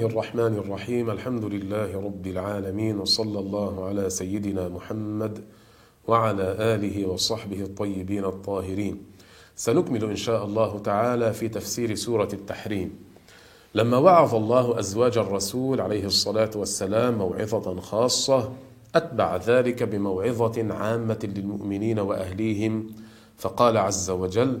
الله الرحمن الرحيم. الحمد لله رب العالمين وصلى الله على سيدنا محمد وعلى آله وصحبه الطيبين الطاهرين. سنكمل إن شاء الله تعالى في تفسير سورة التحريم. لما وعظ الله أزواج الرسول عليه الصلاة والسلام موعظة خاصة أتبع ذلك بموعظة عامة للمؤمنين وأهليهم فقال عز وجل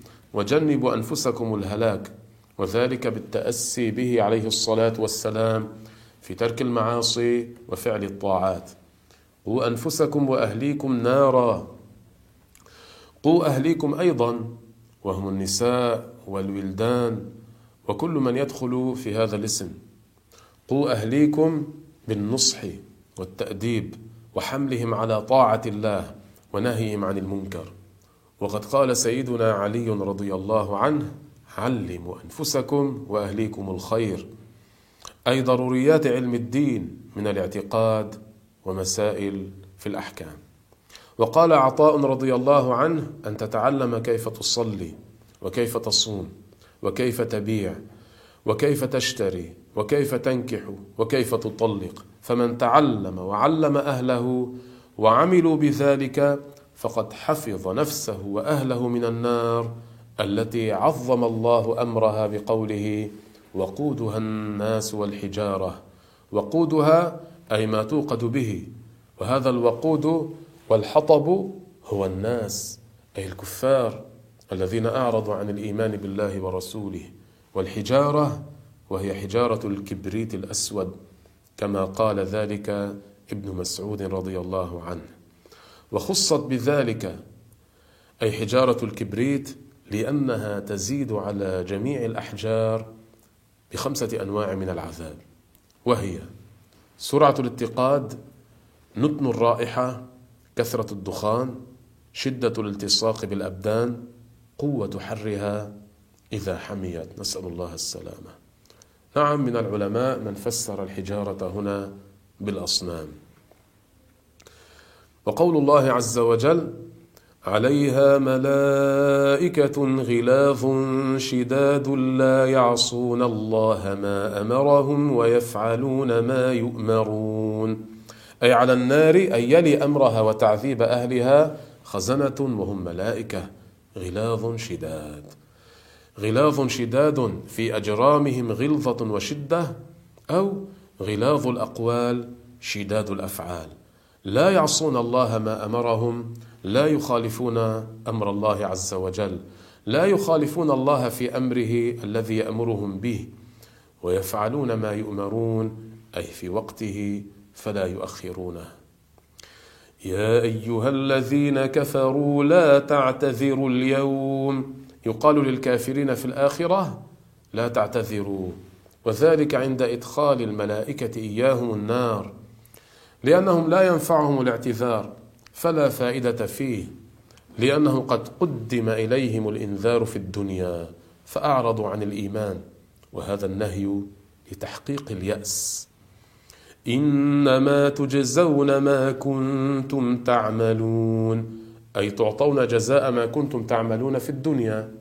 وجنبوا أنفسكم الهلاك وذلك بالتأسي به عليه الصلاة والسلام في ترك المعاصي وفعل الطاعات. قوا أنفسكم وأهليكم نارا. قوا أهليكم أيضا وهم النساء والولدان وكل من يدخل في هذا الاسم. قوا أهليكم بالنصح والتأديب وحملهم على طاعة الله ونهيهم عن المنكر. وقد قال سيدنا علي رضي الله عنه علموا أنفسكم وأهليكم الخير أي ضروريات علم الدين من الاعتقاد ومسائل في الأحكام. وقال عطاء رضي الله عنه أن تتعلم كيف تصلي وكيف تصوم وكيف تبيع وكيف تشتري وكيف تنكح وكيف تطلق فمن تعلم وعلم أهله وعملوا بذلك فقد حفظ نفسه وأهله من النار التي عظم الله أمرها بقوله وقودها الناس والحجارة. وقودها أي ما توقد به. وهذا الوقود والحطب هو الناس أي الكفار الذين أعرضوا عن الإيمان بالله ورسوله. والحجارة وهي حجارة الكبريت الأسود كما قال ذلك ابن مسعود رضي الله عنه. وخصت بذلك أي حجارة الكبريت لأنها تزيد على جميع الأحجار بخمسة أنواع من العذاب وهي سرعة الاتقاد نتن الرائحة كثرة الدخان شدة الالتصاق بالأبدان قوة حرها إذا حميت. نسأل الله السلامة. نعم من العلماء من فسر الحجارة هنا بالأصنام. وقول الله عز وجل عليها ملائكة غلاظ شداد لا يعصون الله ما أمرهم ويفعلون ما يؤمرون. أي على النار أي يلي أمرها وتعذيب أهلها خزنة وهم ملائكة غلاظ شداد. غلاظ شداد في أجرامهم غلظة وشدة أو غلاظ الأقوال شداد الأفعال. لا يعصون الله ما أمرهم لا يخالفون أمر الله عز وجل لا يخالفون الله في أمره الذي يأمرهم به ويفعلون ما يؤمرون أي في وقته فلا يؤخرونه. يا أيها الذين كفروا لا تعتذروا اليوم. يقال للكافرين في الآخرة لا تعتذروا وذلك عند إدخال الملائكة إياهم النار. لأنهم لا ينفعهم الاعتذار فلا فائدة فيه. لأنه قد قدم إليهم الإنذار في الدنيا فأعرضوا عن الإيمان وهذا النهي لتحقيق اليأس. إنما تجزون ما كنتم تعملون أي تعطون جزاء ما كنتم تعملون في الدنيا.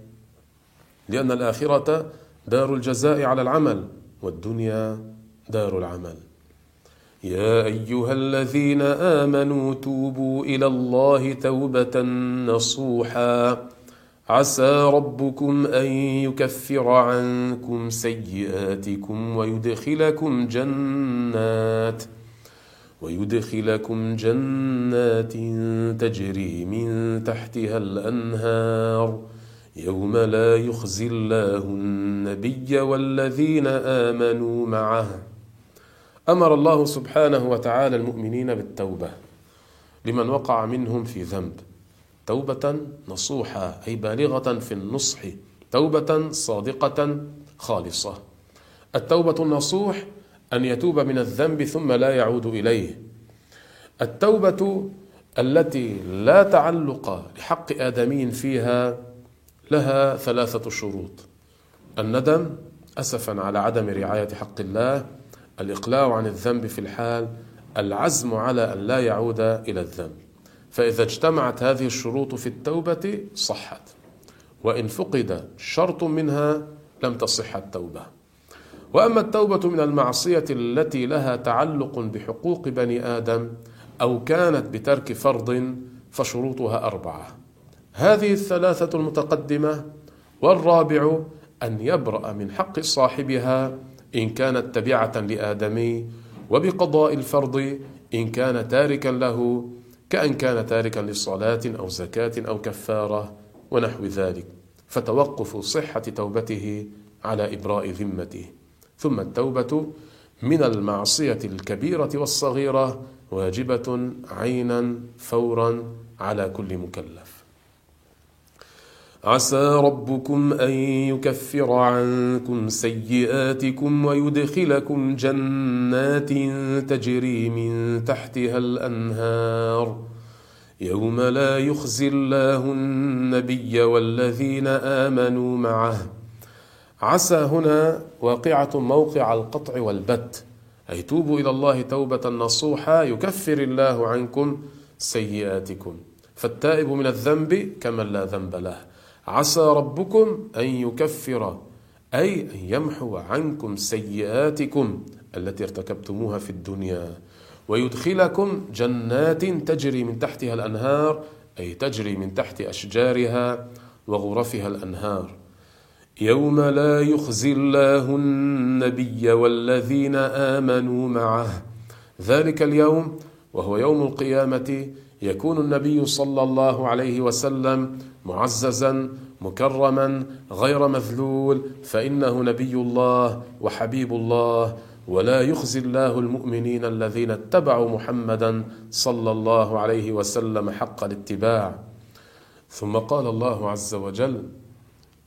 لأن الآخرة دار الجزاء على العمل والدنيا دار العمل. يا أيها الذين آمنوا توبوا إلى الله توبة نصوحا. عسى ربكم أن يكفر عنكم سيئاتكم ويدخلكم جنات ويدخلكم جنات تجري من تحتها الأنهار. يوم لا يخزي الله النبي والذين آمنوا معه. أمر الله سبحانه وتعالى المؤمنين بالتوبة لمن وقع منهم في ذنب. توبة نصوحة أي بالغة في النصح. توبة صادقة خالصة. التوبة النصوح أن يتوب من الذنب ثم لا يعود إليه. التوبة التي لا تعلق لحق آدمي فيها لها ثلاثة شروط. الندم أسفا على عدم رعاية حق الله. الإقلاع عن الذنب في الحال العزم على أن لا يعود إلى الذنب. فإذا اجتمعت هذه الشروط في التوبة صحت وإن فقد شرط منها لم تصح التوبة. وأما التوبة من المعصية التي لها تعلق بحقوق بني آدم أو كانت بترك فرض فشروطها أربعة. هذه الثلاثة المتقدمة والرابع أن يبرأ من حق صاحبها إن كانت تبعة لآدمي وبقضاء الفرض إن كان تاركا له كأن كان تاركا لصلاة أو زكاة أو كفارة ونحو ذلك. فتوقف صحة توبته على إبراء ذمته. ثم التوبة من المعصية الكبيرة والصغيرة واجبة عينا فورا على كل مكلف. عسى ربكم أن يكفر عنكم سيئاتكم ويدخلكم جنات تجري من تحتها الأنهار. يوم لا يخزي الله النبي والذين آمنوا معه. عسى هنا واقعة موقع القطع والبت. أي توبوا إلى الله توبة نصوحا يكفر الله عنكم سيئاتكم. فالتائب من الذنب كمن لا ذنب له. عسى ربكم أن يكفر أي أن يمحو عنكم سيئاتكم التي ارتكبتموها في الدنيا. ويدخلكم جنات تجري من تحتها الأنهار أي تجري من تحت أشجارها وغرفها الأنهار. يوم لا يخزي الله النبي والذين آمنوا معه. ذلك اليوم وهو يوم القيامة يكون النبي صلى الله عليه وسلم معززا مكرما غير مذلول فإنه نبي الله وحبيب الله ولا يخزي الله المؤمنين الذين اتبعوا محمدا صلى الله عليه وسلم حق الاتباع. ثم قال الله عز وجل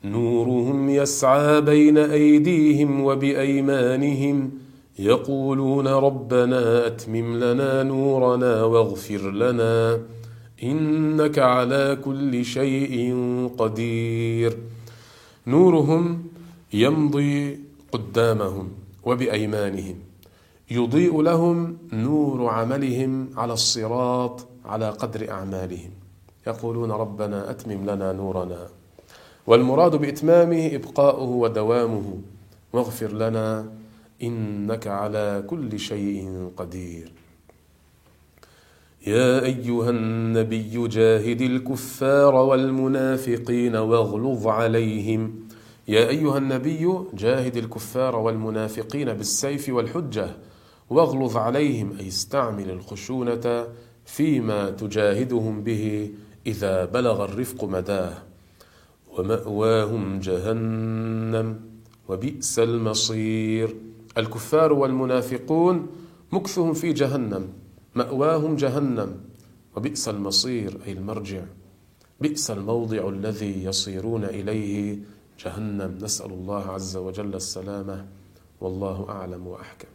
نورهم يسعى بين أيديهم وبأيمانهم يقولون ربنا أتمم لنا نورنا واغفر لنا إنك على كل شيء قدير. نورهم يمضي قدامهم وبأيمانهم. يضيء لهم نور عملهم على الصراط على قدر أعمالهم. يقولون ربنا أتمم لنا نورنا. والمراد بإتمامه إبقاؤه ودوامه. واغفر لنا إنك على كل شيء قدير. يا أيها النبي جاهد الكفار والمنافقين واغلظ عليهم. يا أيها النبي جاهد الكفار والمنافقين بالسيف والحجة واغلظ عليهم أي استعمل الخشونة فيما تجاهدهم به إذا بلغ الرفق مداه. ومأواهم جهنم وبئس المصير. الكفار والمنافقون مكثهم في جهنم. مأواهم جهنم وبئس المصير أي المرجع. بئس الموضع الذي يصيرون إليه جهنم. نسأل الله عز وجل السلامة والله أعلم وأحكم.